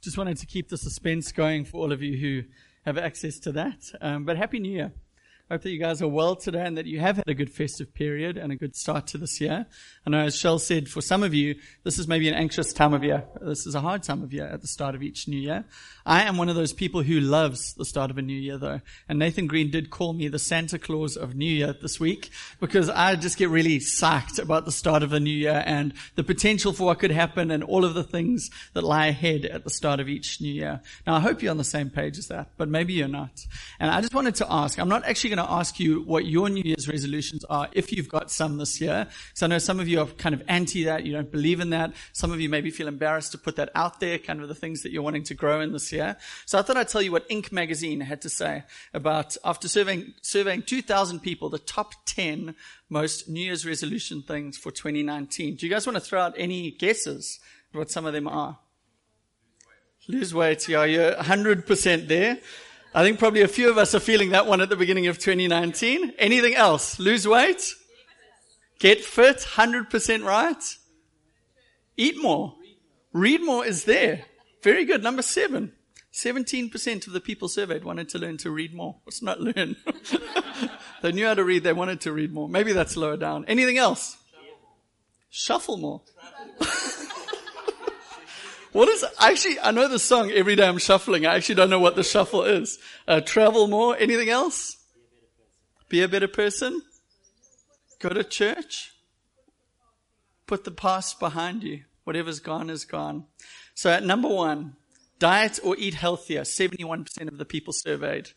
just wanted to keep the suspense going for all of you who have access to that. Um, but Happy New Year. I hope that you guys are well today and that you have had a good festive period and a good start to this year. I know, as Shell said, for some of you, this is maybe an anxious time of year. This is a hard time of year at the start of each new year. I am one of those people who loves the start of a new year though. And Nathan Green did call me the Santa Claus of New Year this week because I just get really psyched about the start of a new year and the potential for what could happen and all of the things that lie ahead at the start of each new year. Now, I hope you're on the same page as that, but maybe you're not. And I just wanted to ask, I'm not actually going to ask you what your New Year's resolutions are if you've got some this year. So I know some of you are kind of anti that. You don't believe in that. Some of you maybe feel embarrassed to put that out there, kind of the things that you're wanting to grow in this year. So I thought I'd tell you what Inc. magazine had to say about, after surveying, surveying 2,000 people, the top 10 most New Year's resolution things for 2019. Do you guys want to throw out any guesses what some of them are? Lose weight. Yeah, you're 100% there. I think probably a few of us are feeling that one at the beginning of 2019. Anything else? Lose weight? Get fit? 100% right? Eat more. Read more is there. Very good. Number seven. 17% of the people surveyed wanted to learn to read more. What's not learn? they knew how to read. They wanted to read more. Maybe that's lower down. Anything else? Shuffle more. What is actually? I know the song every day I'm shuffling. I actually don't know what the shuffle is. Uh, travel more. Anything else? Be a better person. Go to church. Put the past behind you. Whatever's gone is gone. So at number one, diet or eat healthier. 71% of the people surveyed.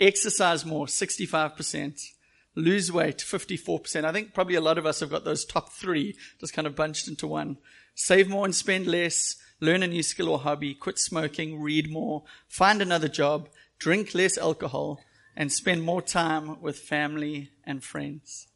Exercise more. 65%. Lose weight. 54%. I think probably a lot of us have got those top three just kind of bunched into one. Save more and spend less learn a new skill or hobby, quit smoking, read more, find another job, drink less alcohol, and spend more time with family and friends.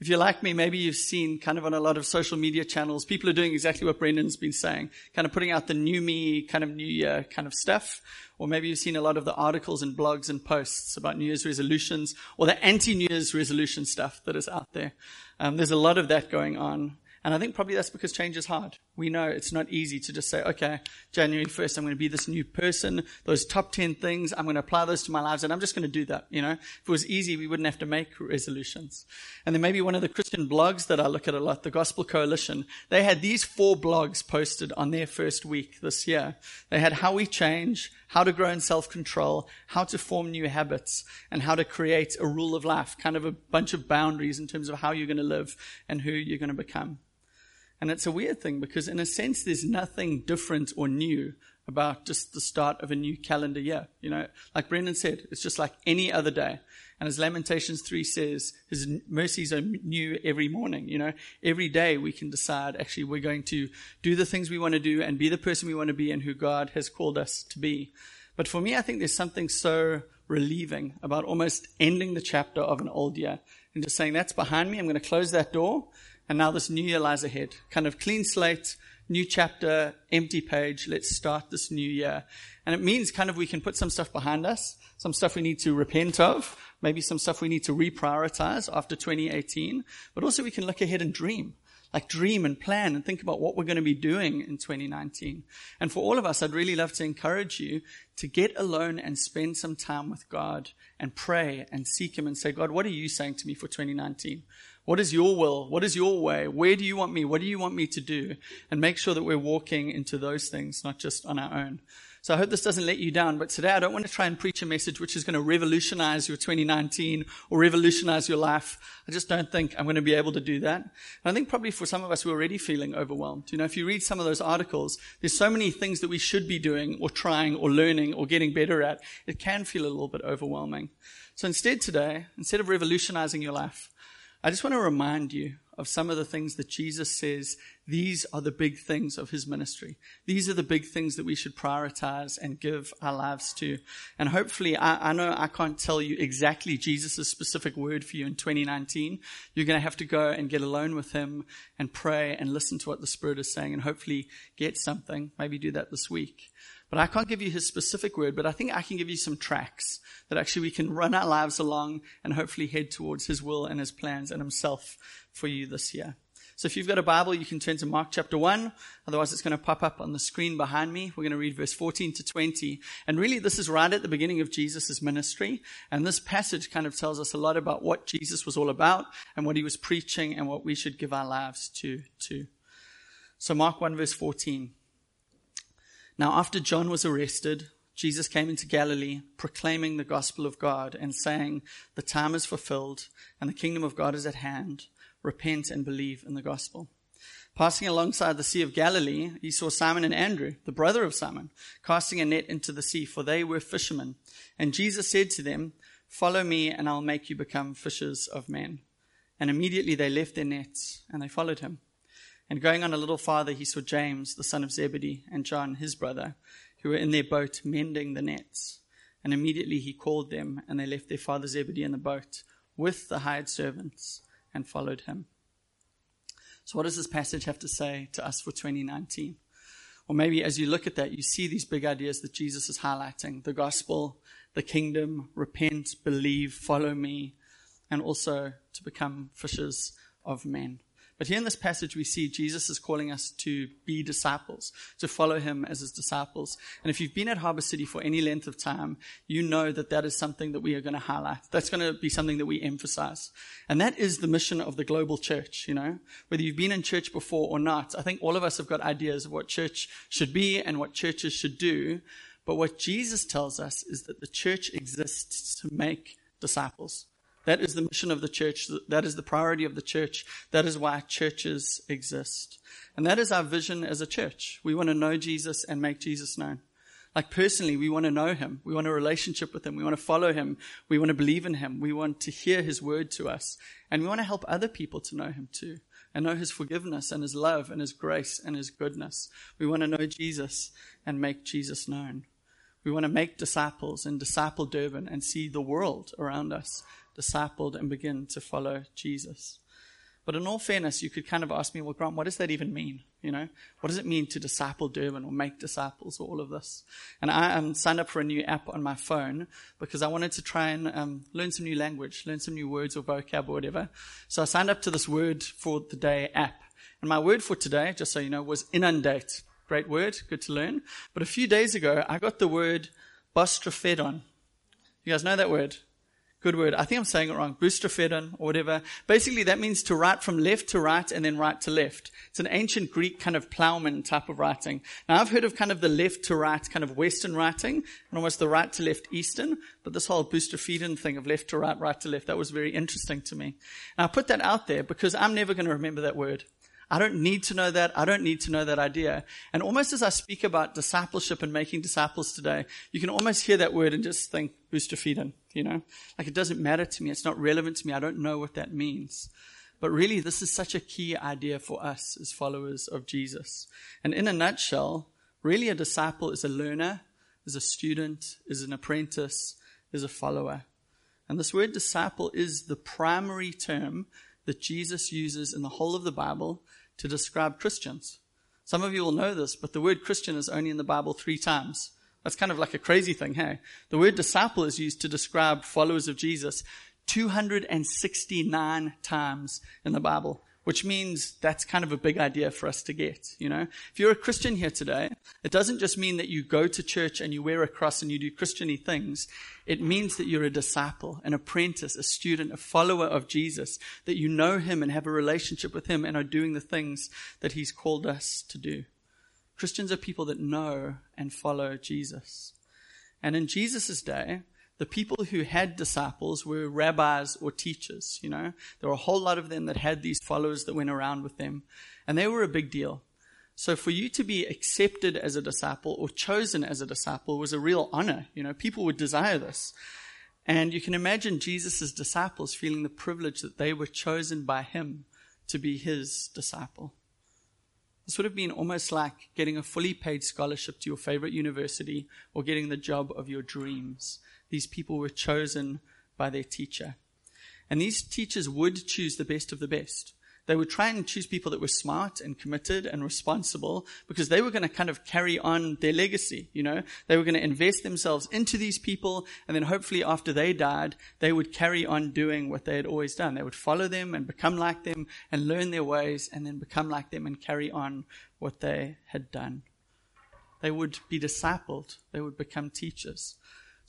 If you're like me, maybe you've seen kind of on a lot of social media channels, people are doing exactly what Brendan's been saying, kind of putting out the new me, kind of new year kind of stuff. Or maybe you've seen a lot of the articles and blogs and posts about New Year's resolutions or the anti-New Year's resolution stuff that is out there. Um, there's a lot of that going on. And I think probably that's because change is hard. We know it's not easy to just say, okay, January 1st, I'm going to be this new person. Those top 10 things, I'm going to apply those to my lives and I'm just going to do that. You know, if it was easy, we wouldn't have to make resolutions. And then maybe one of the Christian blogs that I look at a lot, the Gospel Coalition, they had these four blogs posted on their first week this year. They had how we change, how to grow in self-control, how to form new habits, and how to create a rule of life, kind of a bunch of boundaries in terms of how you're going to live and who you're going to become. And it's a weird thing because in a sense, there's nothing different or new about just the start of a new calendar year. You know, like Brendan said, it's just like any other day. And as Lamentations 3 says, his mercies are new every morning. You know, every day we can decide actually we're going to do the things we want to do and be the person we want to be and who God has called us to be. But for me, I think there's something so relieving about almost ending the chapter of an old year and just saying, that's behind me. I'm going to close that door and now this new year lies ahead. Kind of clean slate, new chapter, empty page. Let's start this new year. And it means kind of we can put some stuff behind us, some stuff we need to repent of, maybe some stuff we need to reprioritize after 2018, but also we can look ahead and dream. Like dream and plan and think about what we're going to be doing in 2019. And for all of us, I'd really love to encourage you to get alone and spend some time with God and pray and seek Him and say, God, what are you saying to me for 2019? What is your will? What is your way? Where do you want me? What do you want me to do? And make sure that we're walking into those things, not just on our own. So I hope this doesn't let you down, but today I don't want to try and preach a message which is going to revolutionize your 2019 or revolutionize your life. I just don't think I'm going to be able to do that. And I think probably for some of us, we're already feeling overwhelmed. You know, if you read some of those articles, there's so many things that we should be doing or trying or learning or getting better at. It can feel a little bit overwhelming. So instead today, instead of revolutionizing your life, I just want to remind you of some of the things that Jesus says. These are the big things of his ministry. These are the big things that we should prioritize and give our lives to. And hopefully, I, I know I can't tell you exactly Jesus' specific word for you in 2019. You're going to have to go and get alone with him and pray and listen to what the Spirit is saying and hopefully get something. Maybe do that this week. But I can't give you his specific word, but I think I can give you some tracks that actually we can run our lives along and hopefully head towards his will and his plans and himself for you this year. So if you've got a Bible, you can turn to Mark chapter 1. Otherwise, it's going to pop up on the screen behind me. We're going to read verse 14 to 20. And really, this is right at the beginning of Jesus' ministry. And this passage kind of tells us a lot about what Jesus was all about and what he was preaching and what we should give our lives to, to. So Mark 1 verse 14. Now after John was arrested, Jesus came into Galilee proclaiming the gospel of God and saying, the time is fulfilled and the kingdom of God is at hand repent and believe in the gospel. Passing alongside the Sea of Galilee, he saw Simon and Andrew, the brother of Simon, casting a net into the sea, for they were fishermen. And Jesus said to them, Follow me, and I'll make you become fishers of men. And immediately they left their nets, and they followed him. And going on a little farther, he saw James, the son of Zebedee, and John, his brother, who were in their boat mending the nets. And immediately he called them, and they left their father Zebedee in the boat with the hired servants and followed him. So, what does this passage have to say to us for 2019? Or maybe as you look at that, you see these big ideas that Jesus is highlighting the gospel, the kingdom, repent, believe, follow me, and also to become fishers of men. But here in this passage, we see Jesus is calling us to be disciples, to follow him as his disciples. And if you've been at Harbor City for any length of time, you know that that is something that we are going to highlight. That's going to be something that we emphasize. And that is the mission of the global church, you know. Whether you've been in church before or not, I think all of us have got ideas of what church should be and what churches should do. But what Jesus tells us is that the church exists to make disciples. That is the mission of the church. That is the priority of the church. That is why churches exist. And that is our vision as a church. We want to know Jesus and make Jesus known. Like personally, we want to know him. We want a relationship with him. We want to follow him. We want to believe in him. We want to hear his word to us. And we want to help other people to know him too and know his forgiveness and his love and his grace and his goodness. We want to know Jesus and make Jesus known. We want to make disciples and disciple Durban and see the world around us discipled and begin to follow Jesus. But in all fairness, you could kind of ask me, well, Grant, what does that even mean? You know, what does it mean to disciple Durban or make disciples or all of this? And I um, signed up for a new app on my phone because I wanted to try and um, learn some new language, learn some new words or vocab or whatever. So I signed up to this word for the day app. And my word for today, just so you know, was inundate. Great word, good to learn. But a few days ago, I got the word bostrofedon. You guys know that word? Good word. I think I'm saying it wrong. Boustrophodon or whatever. Basically, that means to write from left to right and then right to left. It's an ancient Greek kind of plowman type of writing. Now, I've heard of kind of the left to right kind of Western writing and almost the right to left Eastern, but this whole Boustrophodon thing of left to right, right to left, that was very interesting to me. I put that out there because I'm never going to remember that word. I don't need to know that. I don't need to know that idea. And almost as I speak about discipleship and making disciples today, you can almost hear that word and just think, who's to feed Boustrophodon, you know? Like it doesn't matter to me. It's not relevant to me. I don't know what that means. But really, this is such a key idea for us as followers of Jesus. And in a nutshell, really a disciple is a learner, is a student, is an apprentice, is a follower. And this word disciple is the primary term that Jesus uses in the whole of the Bible to describe Christians. Some of you will know this, but the word Christian is only in the Bible three times. That's kind of like a crazy thing, hey? The word disciple is used to describe followers of Jesus 269 times in the Bible which means that's kind of a big idea for us to get, you know? If you're a Christian here today, it doesn't just mean that you go to church and you wear a cross and you do Christiany things. It means that you're a disciple, an apprentice, a student, a follower of Jesus, that you know him and have a relationship with him and are doing the things that he's called us to do. Christians are people that know and follow Jesus. And in Jesus' day, the people who had disciples were rabbis or teachers, you know. There were a whole lot of them that had these followers that went around with them. And they were a big deal. So for you to be accepted as a disciple or chosen as a disciple was a real honor. You know, people would desire this. And you can imagine Jesus' disciples feeling the privilege that they were chosen by him to be his disciple. This would have been almost like getting a fully paid scholarship to your favorite university or getting the job of your dreams. These people were chosen by their teacher. And these teachers would choose the best of the best. They would try and choose people that were smart and committed and responsible because they were going to kind of carry on their legacy, you know. They were going to invest themselves into these people and then hopefully after they died, they would carry on doing what they had always done. They would follow them and become like them and learn their ways and then become like them and carry on what they had done. They would be discipled. They would become teachers.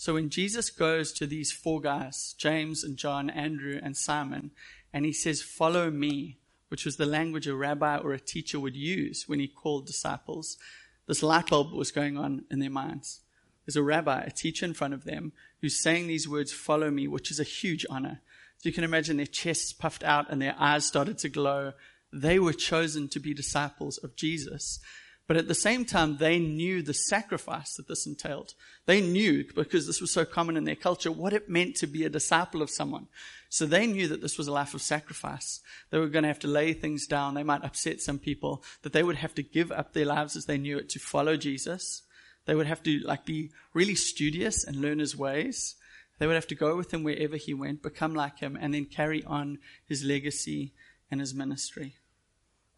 So when Jesus goes to these four guys, James and John, Andrew and Simon, and he says, follow me, which was the language a rabbi or a teacher would use when he called disciples, this light bulb was going on in their minds. There's a rabbi, a teacher in front of them, who's saying these words, follow me, which is a huge honor. So you can imagine their chests puffed out and their eyes started to glow. They were chosen to be disciples of Jesus. But at the same time, they knew the sacrifice that this entailed. They knew, because this was so common in their culture, what it meant to be a disciple of someone. So they knew that this was a life of sacrifice. They were going to have to lay things down. They might upset some people, that they would have to give up their lives as they knew it to follow Jesus. They would have to like be really studious and learn his ways. They would have to go with him wherever he went, become like him, and then carry on his legacy and his ministry.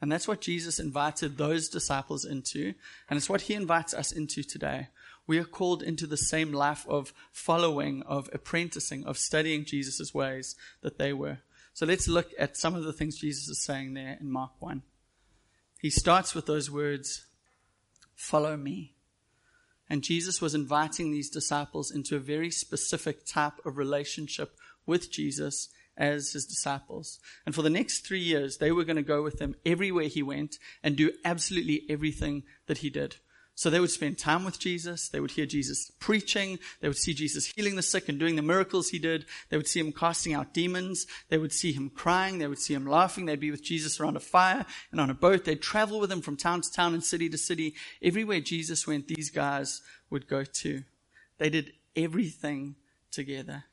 And that's what Jesus invited those disciples into, and it's what he invites us into today we are called into the same life of following, of apprenticing, of studying Jesus' ways that they were. So let's look at some of the things Jesus is saying there in Mark 1. He starts with those words, follow me. And Jesus was inviting these disciples into a very specific type of relationship with Jesus as his disciples. And for the next three years, they were going to go with him everywhere he went and do absolutely everything that he did. So they would spend time with Jesus. They would hear Jesus preaching. They would see Jesus healing the sick and doing the miracles he did. They would see him casting out demons. They would see him crying. They would see him laughing. They'd be with Jesus around a fire and on a boat. They'd travel with him from town to town and city to city. Everywhere Jesus went, these guys would go to. They did everything together.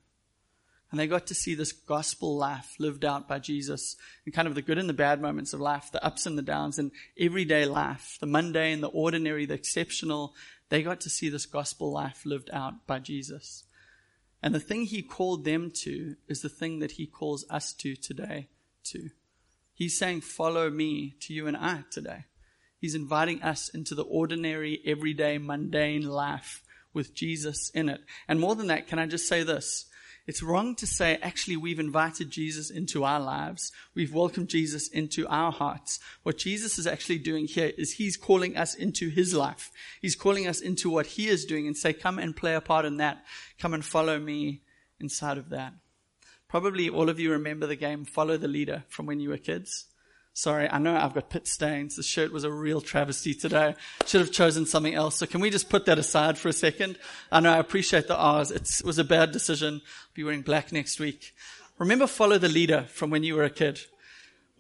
And they got to see this gospel life lived out by Jesus and kind of the good and the bad moments of life, the ups and the downs and everyday life, the mundane, the ordinary, the exceptional. They got to see this gospel life lived out by Jesus. And the thing he called them to is the thing that he calls us to today too. He's saying, follow me to you and I today. He's inviting us into the ordinary, everyday, mundane life with Jesus in it. And more than that, can I just say this? It's wrong to say, actually, we've invited Jesus into our lives. We've welcomed Jesus into our hearts. What Jesus is actually doing here is he's calling us into his life. He's calling us into what he is doing and say, come and play a part in that. Come and follow me inside of that. Probably all of you remember the game Follow the Leader from when you were kids. Sorry, I know I've got pit stains. The shirt was a real travesty today. Should have chosen something else. So can we just put that aside for a second? I know I appreciate the R's. It was a bad decision. I'll be wearing black next week. Remember follow the leader from when you were a kid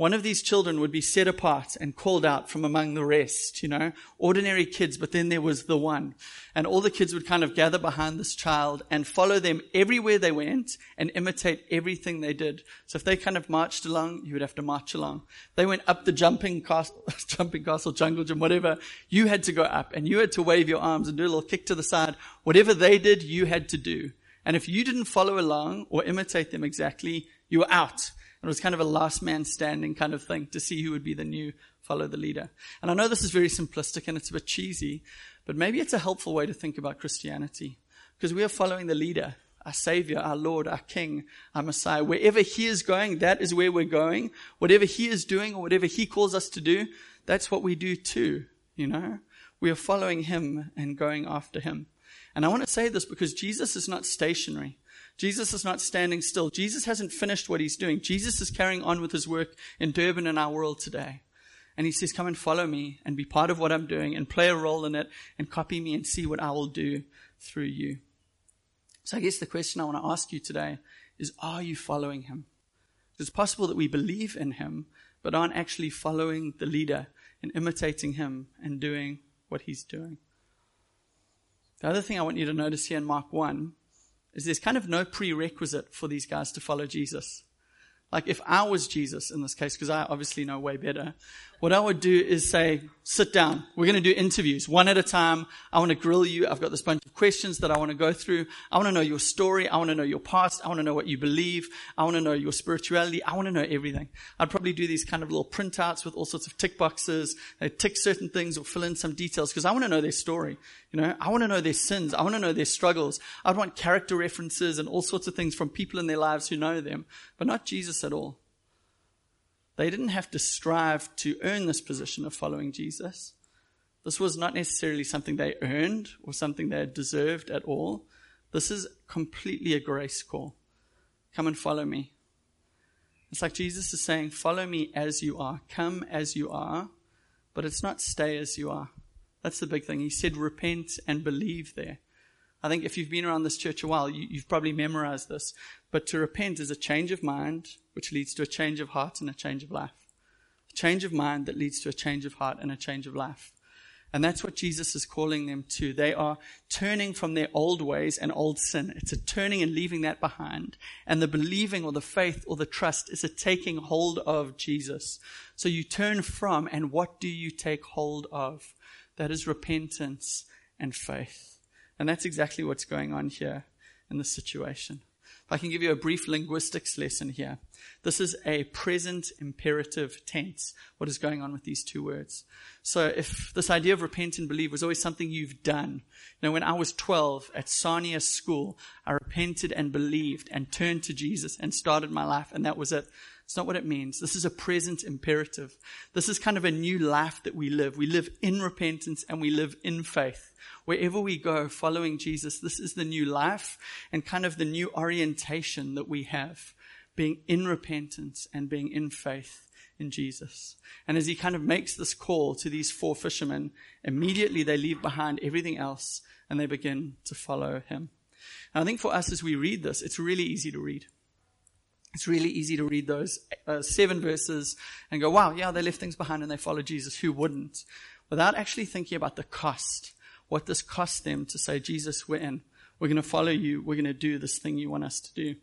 one of these children would be set apart and called out from among the rest, you know, ordinary kids, but then there was the one. And all the kids would kind of gather behind this child and follow them everywhere they went and imitate everything they did. So if they kind of marched along, you would have to march along. They went up the jumping castle, jumping castle, jungle gym, whatever. You had to go up and you had to wave your arms and do a little kick to the side. Whatever they did, you had to do. And if you didn't follow along or imitate them exactly, you were out. It was kind of a last man standing kind of thing to see who would be the new follow the leader. And I know this is very simplistic and it's a bit cheesy, but maybe it's a helpful way to think about Christianity because we are following the leader, our savior, our Lord, our King, our Messiah. Wherever he is going, that is where we're going. Whatever he is doing or whatever he calls us to do, that's what we do too, you know? We are following him and going after him. And I want to say this because Jesus is not stationary. Jesus is not standing still. Jesus hasn't finished what he's doing. Jesus is carrying on with his work in Durban and our world today. And he says, come and follow me and be part of what I'm doing and play a role in it and copy me and see what I will do through you. So I guess the question I want to ask you today is, are you following him? It's possible that we believe in him, but aren't actually following the leader and imitating him and doing what he's doing. The other thing I want you to notice here in Mark 1 is there's kind of no prerequisite for these guys to follow Jesus. Like if I was Jesus in this case, because I obviously know way better, what I would do is say, sit down. We're going to do interviews one at a time. I want to grill you. I've got this bunch of questions that I want to go through. I want to know your story. I want to know your past. I want to know what you believe. I want to know your spirituality. I want to know everything. I'd probably do these kind of little printouts with all sorts of tick boxes. They tick certain things or fill in some details because I want to know their story. You know, I want to know their sins. I want to know their struggles. I'd want character references and all sorts of things from people in their lives who know them, but not Jesus at all. They didn't have to strive to earn this position of following Jesus. This was not necessarily something they earned or something they deserved at all. This is completely a grace call. Come and follow me. It's like Jesus is saying, Follow me as you are. Come as you are. But it's not stay as you are. That's the big thing. He said, Repent and believe there. I think if you've been around this church a while, you, have probably memorized this. But to repent is a change of mind, which leads to a change of heart and a change of life. A change of mind that leads to a change of heart and a change of life. And that's what Jesus is calling them to. They are turning from their old ways and old sin. It's a turning and leaving that behind. And the believing or the faith or the trust is a taking hold of Jesus. So you turn from, and what do you take hold of? That is repentance and faith. And that's exactly what's going on here in this situation. I can give you a brief linguistics lesson here. This is a present imperative tense, what is going on with these two words. So if this idea of repent and believe was always something you've done, you know, when I was 12 at Sarnia school, I repented and believed and turned to Jesus and started my life and that was it. It's not what it means. This is a present imperative. This is kind of a new life that we live. We live in repentance and we live in faith. Wherever we go following Jesus, this is the new life and kind of the new orientation that we have, being in repentance and being in faith in Jesus. And as he kind of makes this call to these four fishermen, immediately they leave behind everything else and they begin to follow him. And I think for us as we read this, it's really easy to read. It's really easy to read those uh, seven verses and go, wow, yeah, they left things behind and they followed Jesus. Who wouldn't? Without actually thinking about the cost, what this cost them to say, Jesus, we're in. We're going to follow you. We're going to do this thing you want us to do.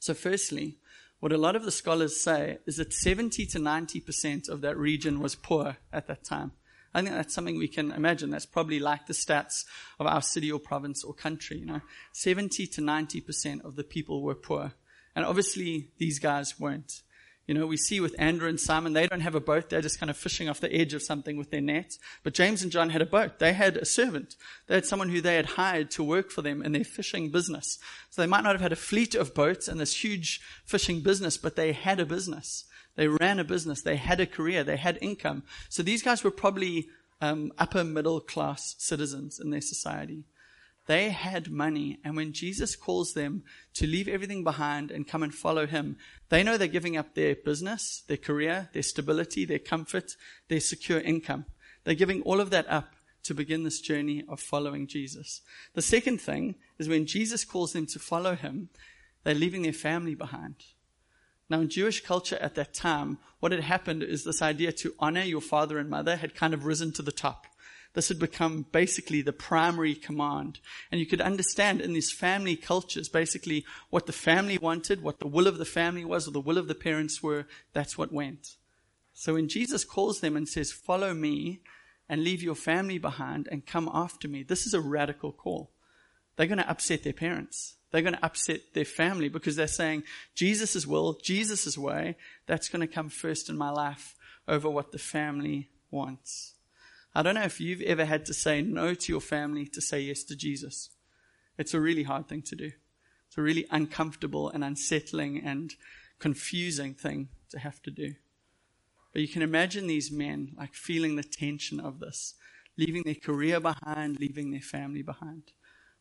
So, firstly, what a lot of the scholars say is that 70 to 90% of that region was poor at that time. I think that's something we can imagine. That's probably like the stats of our city or province or country. You know, 70 to 90% of the people were poor. And obviously, these guys weren't. You know, we see with Andrew and Simon, they don't have a boat. They're just kind of fishing off the edge of something with their nets. But James and John had a boat. They had a servant. They had someone who they had hired to work for them in their fishing business. So they might not have had a fleet of boats and this huge fishing business, but they had a business. They ran a business. They had a career. They had income. So these guys were probably um, upper middle class citizens in their society. They had money, and when Jesus calls them to leave everything behind and come and follow him, they know they're giving up their business, their career, their stability, their comfort, their secure income. They're giving all of that up to begin this journey of following Jesus. The second thing is when Jesus calls them to follow him, they're leaving their family behind. Now, in Jewish culture at that time, what had happened is this idea to honor your father and mother had kind of risen to the top. This had become basically the primary command. And you could understand in these family cultures, basically what the family wanted, what the will of the family was, or the will of the parents were, that's what went. So when Jesus calls them and says, follow me and leave your family behind and come after me, this is a radical call. They're going to upset their parents. They're going to upset their family because they're saying, Jesus' will, Jesus' way, that's going to come first in my life over what the family wants. I don't know if you've ever had to say no to your family to say yes to Jesus. It's a really hard thing to do. It's a really uncomfortable and unsettling and confusing thing to have to do. But you can imagine these men like feeling the tension of this, leaving their career behind, leaving their family behind.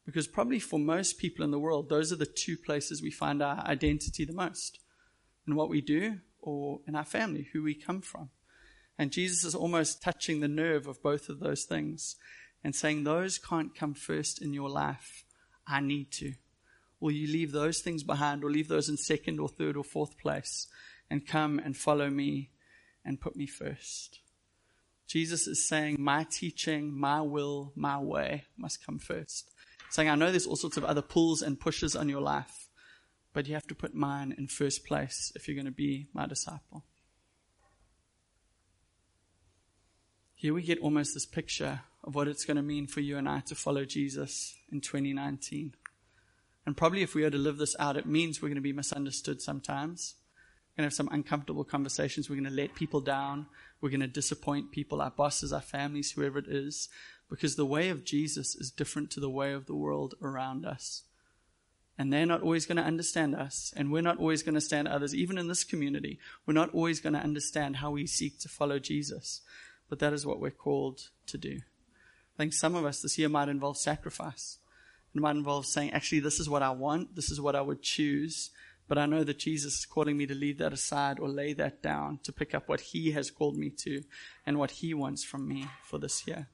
Because probably for most people in the world, those are the two places we find our identity the most in what we do or in our family, who we come from. And Jesus is almost touching the nerve of both of those things and saying, Those can't come first in your life. I need to. Will you leave those things behind or leave those in second or third or fourth place and come and follow me and put me first? Jesus is saying, My teaching, my will, my way must come first. Saying, I know there's all sorts of other pulls and pushes on your life, but you have to put mine in first place if you're going to be my disciple. Here we get almost this picture of what it's going to mean for you and I to follow Jesus in 2019. And probably if we are to live this out, it means we're going to be misunderstood sometimes. We're going to have some uncomfortable conversations. We're going to let people down. We're going to disappoint people, our bosses, our families, whoever it is, because the way of Jesus is different to the way of the world around us. And they're not always going to understand us, and we're not always going to stand others, even in this community. We're not always going to understand how we seek to follow Jesus but that is what we're called to do. I think some of us this year might involve sacrifice. It might involve saying, actually, this is what I want, this is what I would choose, but I know that Jesus is calling me to leave that aside or lay that down to pick up what He has called me to and what He wants from me for this year.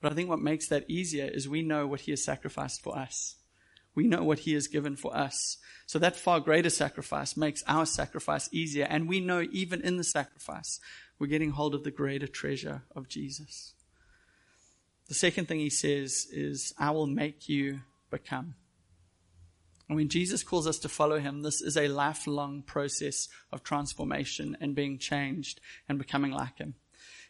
But I think what makes that easier is we know what He has sacrificed for us. We know what He has given for us. So that far greater sacrifice makes our sacrifice easier. And we know even in the sacrifice, we're getting hold of the greater treasure of Jesus. The second thing he says is, I will make you become. And when Jesus calls us to follow him, this is a lifelong process of transformation and being changed and becoming like him.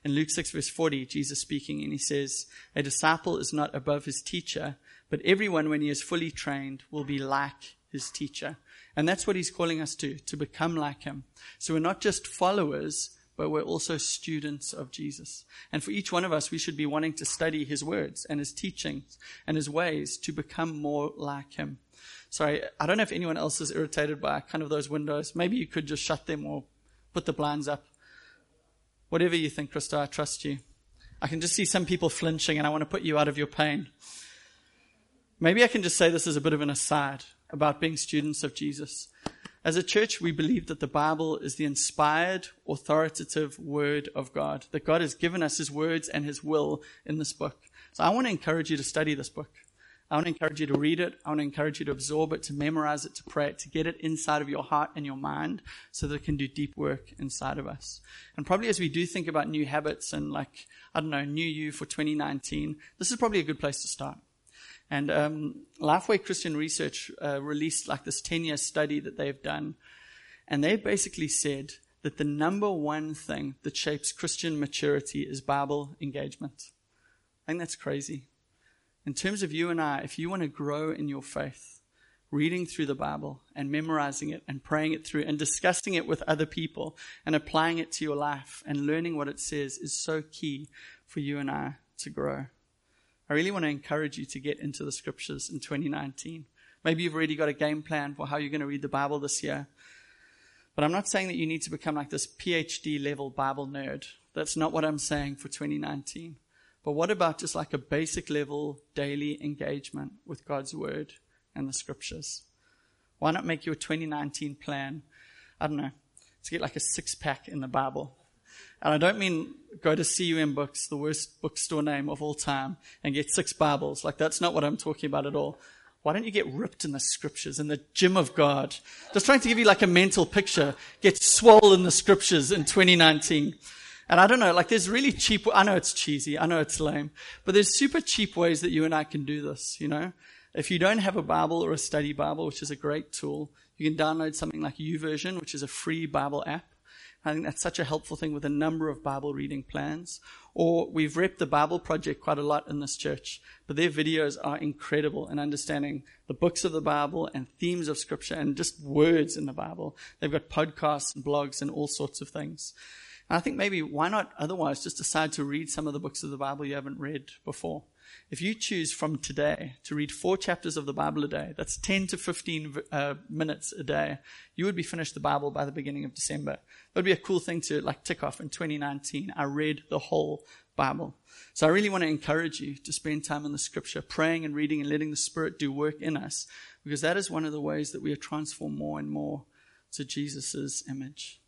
In Luke 6 verse 40, Jesus speaking, and he says, A disciple is not above his teacher, but everyone when he is fully trained will be like his teacher. And that's what he's calling us to, to become like him. So we're not just followers, but we're also students of Jesus. And for each one of us, we should be wanting to study his words and his teachings and his ways to become more like him. Sorry, I don't know if anyone else is irritated by kind of those windows. Maybe you could just shut them or put the blinds up. Whatever you think, Krista, I trust you. I can just see some people flinching and I want to put you out of your pain. Maybe I can just say this as a bit of an aside about being students of Jesus. As a church, we believe that the Bible is the inspired, authoritative Word of God, that God has given us His words and His will in this book. So I want to encourage you to study this book. I want to encourage you to read it. I want to encourage you to absorb it, to memorize it, to pray it, to get it inside of your heart and your mind so that it can do deep work inside of us. And probably as we do think about new habits and like, I don't know, new you for 2019, this is probably a good place to start. And um, Lifeway Christian Research uh, released like this 10 year study that they've done. And they basically said that the number one thing that shapes Christian maturity is Bible engagement. I think that's crazy. In terms of you and I, if you want to grow in your faith, reading through the Bible and memorizing it and praying it through and discussing it with other people and applying it to your life and learning what it says is so key for you and I to grow. I really want to encourage you to get into the scriptures in 2019. Maybe you've already got a game plan for how you're going to read the Bible this year. But I'm not saying that you need to become like this PhD level Bible nerd. That's not what I'm saying for 2019. But what about just like a basic level daily engagement with God's Word and the Scriptures? Why not make your 2019 plan, I don't know, to get like a six pack in the Bible? And I don't mean go to CUM Books, the worst bookstore name of all time, and get six Bibles. Like, that's not what I'm talking about at all. Why don't you get ripped in the scriptures, in the gym of God? Just trying to give you like a mental picture. Get swollen in the scriptures in 2019. And I don't know, like there's really cheap, I know it's cheesy, I know it's lame, but there's super cheap ways that you and I can do this, you know? If you don't have a Bible or a study Bible, which is a great tool, you can download something like YouVersion, which is a free Bible app. I think that's such a helpful thing with a number of Bible reading plans. Or we've repped the Bible Project quite a lot in this church, but their videos are incredible in understanding the books of the Bible and themes of Scripture and just words in the Bible. They've got podcasts and blogs and all sorts of things. And I think maybe why not otherwise just decide to read some of the books of the Bible you haven't read before? If you choose from today to read four chapters of the Bible a day, that's 10 to 15 uh, minutes a day, you would be finished the Bible by the beginning of December. That would be a cool thing to like tick off in 2019. I read the whole Bible. So I really want to encourage you to spend time in the scripture, praying and reading and letting the Spirit do work in us, because that is one of the ways that we are transformed more and more to Jesus' image.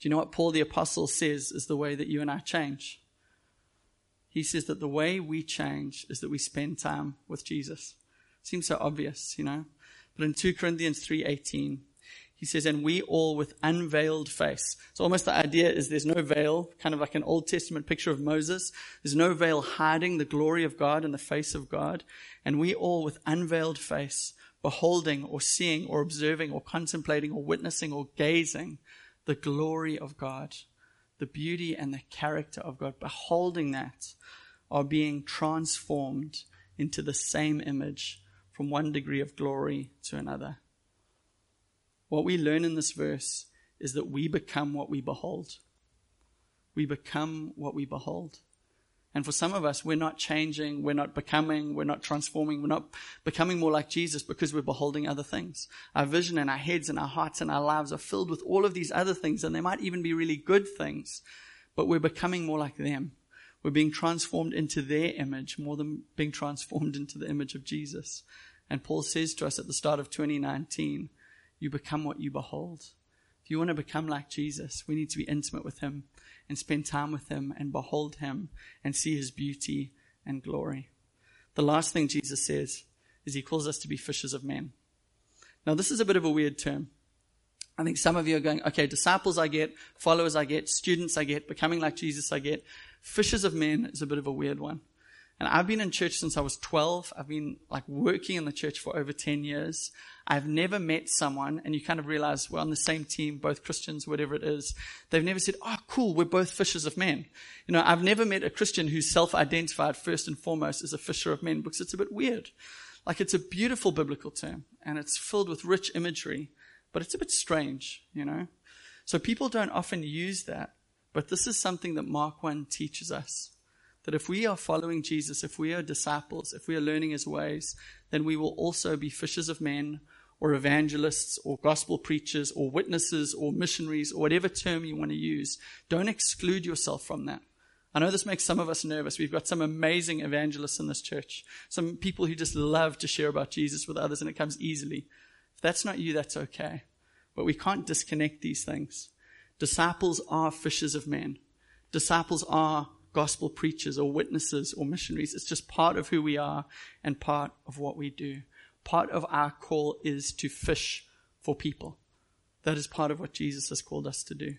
Do you know what Paul the Apostle says is the way that you and I change? He says that the way we change is that we spend time with Jesus. Seems so obvious, you know. But in 2 Corinthians 3:18, he says, "And we all with unveiled face." So almost the idea is there's no veil, kind of like an Old Testament picture of Moses. There's no veil hiding the glory of God and the face of God, and we all with unveiled face beholding or seeing or observing or contemplating or witnessing or gazing the glory of God, the beauty and the character of God, beholding that, are being transformed into the same image from one degree of glory to another. What we learn in this verse is that we become what we behold. We become what we behold. And for some of us, we're not changing, we're not becoming, we're not transforming, we're not becoming more like Jesus because we're beholding other things. Our vision and our heads and our hearts and our lives are filled with all of these other things, and they might even be really good things, but we're becoming more like them. We're being transformed into their image more than being transformed into the image of Jesus. And Paul says to us at the start of 2019, you become what you behold. If you want to become like Jesus, we need to be intimate with him and spend time with him and behold him and see his beauty and glory. The last thing Jesus says is he calls us to be fishers of men. Now, this is a bit of a weird term. I think some of you are going, okay, disciples I get, followers I get, students I get, becoming like Jesus I get. Fishers of men is a bit of a weird one. And I've been in church since I was 12. I've been like working in the church for over 10 years. I've never met someone, and you kind of realize we're on the same team, both Christians, whatever it is. They've never said, oh, cool, we're both fishers of men. You know, I've never met a Christian who's self-identified first and foremost as a fisher of men because it's a bit weird. Like it's a beautiful biblical term, and it's filled with rich imagery, but it's a bit strange, you know? So people don't often use that, but this is something that Mark 1 teaches us. That if we are following Jesus, if we are disciples, if we are learning his ways, then we will also be fishers of men or evangelists or gospel preachers or witnesses or missionaries or whatever term you want to use. Don't exclude yourself from that. I know this makes some of us nervous. We've got some amazing evangelists in this church, some people who just love to share about Jesus with others and it comes easily. If that's not you, that's okay. But we can't disconnect these things. Disciples are fishers of men. Disciples are gospel preachers or witnesses or missionaries. It's just part of who we are and part of what we do. Part of our call is to fish for people. That is part of what Jesus has called us to do.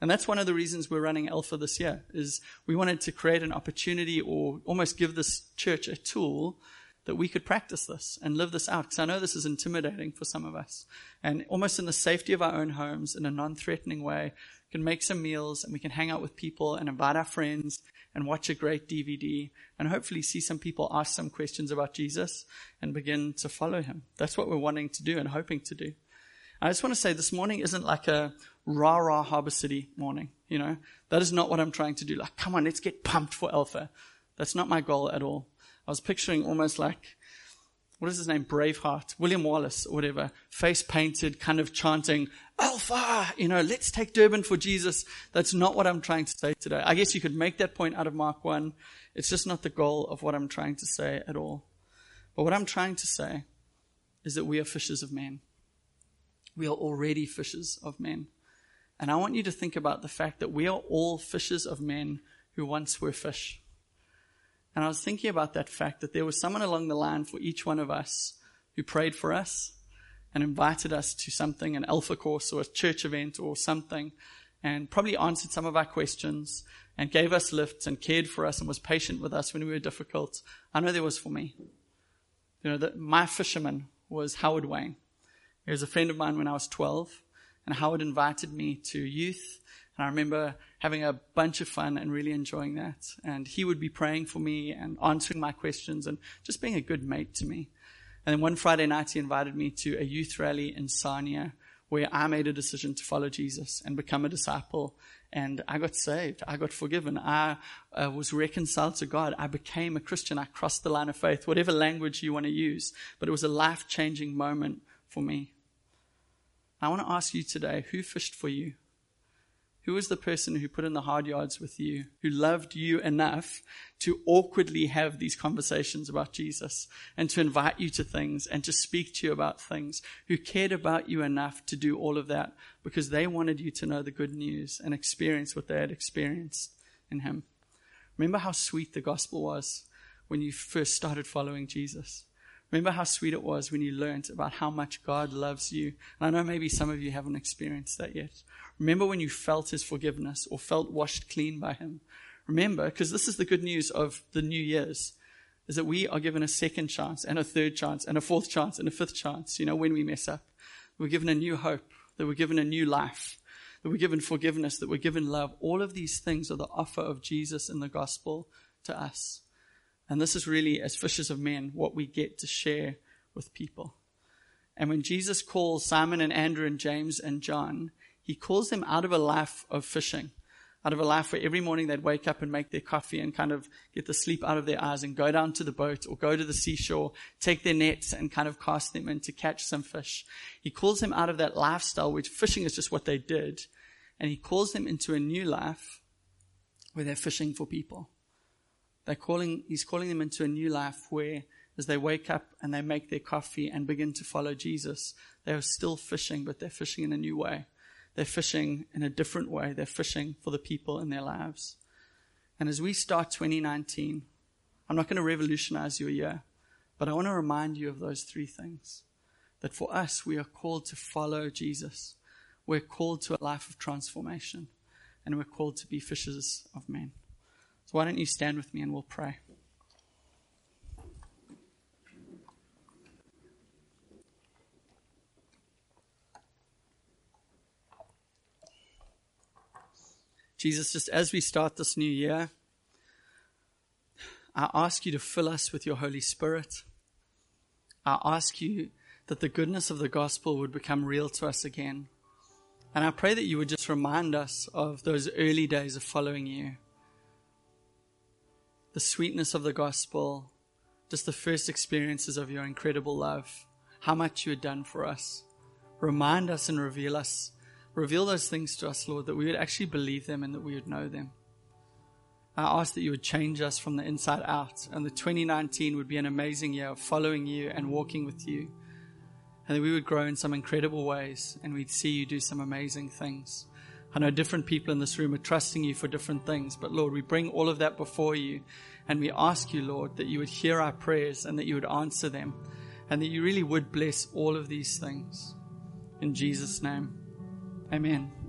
And that's one of the reasons we're running Alpha this year is we wanted to create an opportunity or almost give this church a tool that we could practice this and live this out. Because I know this is intimidating for some of us. And almost in the safety of our own homes, in a non threatening way, can make some meals and we can hang out with people and invite our friends and watch a great DVD and hopefully see some people ask some questions about Jesus and begin to follow him. That's what we're wanting to do and hoping to do. I just want to say this morning isn't like a rah rah Harbor City morning. You know, that is not what I'm trying to do. Like, come on, let's get pumped for Alpha. That's not my goal at all. I was picturing almost like what is his name? Braveheart, William Wallace, or whatever, face painted, kind of chanting, Alpha, you know, let's take Durban for Jesus. That's not what I'm trying to say today. I guess you could make that point out of Mark 1. It's just not the goal of what I'm trying to say at all. But what I'm trying to say is that we are fishers of men. We are already fishers of men. And I want you to think about the fact that we are all fishers of men who once were fish. And I was thinking about that fact that there was someone along the line for each one of us who prayed for us and invited us to something, an alpha course or a church event or something, and probably answered some of our questions and gave us lifts and cared for us and was patient with us when we were difficult. I know there was for me. You know, that my fisherman was Howard Wayne. He was a friend of mine when I was 12, and Howard invited me to youth and I remember having a bunch of fun and really enjoying that. And he would be praying for me and answering my questions and just being a good mate to me. And then one Friday night, he invited me to a youth rally in Sarnia where I made a decision to follow Jesus and become a disciple. And I got saved. I got forgiven. I uh, was reconciled to God. I became a Christian. I crossed the line of faith, whatever language you want to use. But it was a life changing moment for me. I want to ask you today who fished for you? Who was the person who put in the hard yards with you, who loved you enough to awkwardly have these conversations about Jesus and to invite you to things and to speak to you about things, who cared about you enough to do all of that because they wanted you to know the good news and experience what they had experienced in Him? Remember how sweet the gospel was when you first started following Jesus. Remember how sweet it was when you learned about how much God loves you. And I know maybe some of you haven't experienced that yet. Remember when you felt his forgiveness or felt washed clean by him. Remember, because this is the good news of the New Year's, is that we are given a second chance and a third chance and a fourth chance and a fifth chance, you know, when we mess up. We're given a new hope, that we're given a new life, that we're given forgiveness, that we're given love. All of these things are the offer of Jesus in the gospel to us. And this is really, as fishers of men, what we get to share with people. And when Jesus calls Simon and Andrew and James and John, he calls them out of a life of fishing, out of a life where every morning they'd wake up and make their coffee and kind of get the sleep out of their eyes and go down to the boat or go to the seashore, take their nets and kind of cast them in to catch some fish. He calls them out of that lifestyle, which fishing is just what they did, and he calls them into a new life where they're fishing for people. They're calling, he's calling them into a new life where as they wake up and they make their coffee and begin to follow Jesus, they are still fishing, but they're fishing in a new way. They're fishing in a different way. They're fishing for the people in their lives. And as we start 2019, I'm not going to revolutionize your year, but I want to remind you of those three things. That for us, we are called to follow Jesus. We're called to a life of transformation, and we're called to be fishers of men. So why don't you stand with me and we'll pray. Jesus, just as we start this new year, I ask you to fill us with your Holy Spirit. I ask you that the goodness of the gospel would become real to us again. And I pray that you would just remind us of those early days of following you the sweetness of the gospel, just the first experiences of your incredible love, how much you had done for us. Remind us and reveal us, reveal those things to us, Lord, that we would actually believe them and that we would know them. I ask that you would change us from the inside out and the 2019 would be an amazing year of following you and walking with you. And that we would grow in some incredible ways and we'd see you do some amazing things. I know different people in this room are trusting you for different things, but Lord, we bring all of that before you and we ask you, Lord, that you would hear our prayers and that you would answer them and that you really would bless all of these things. In Jesus' name, amen.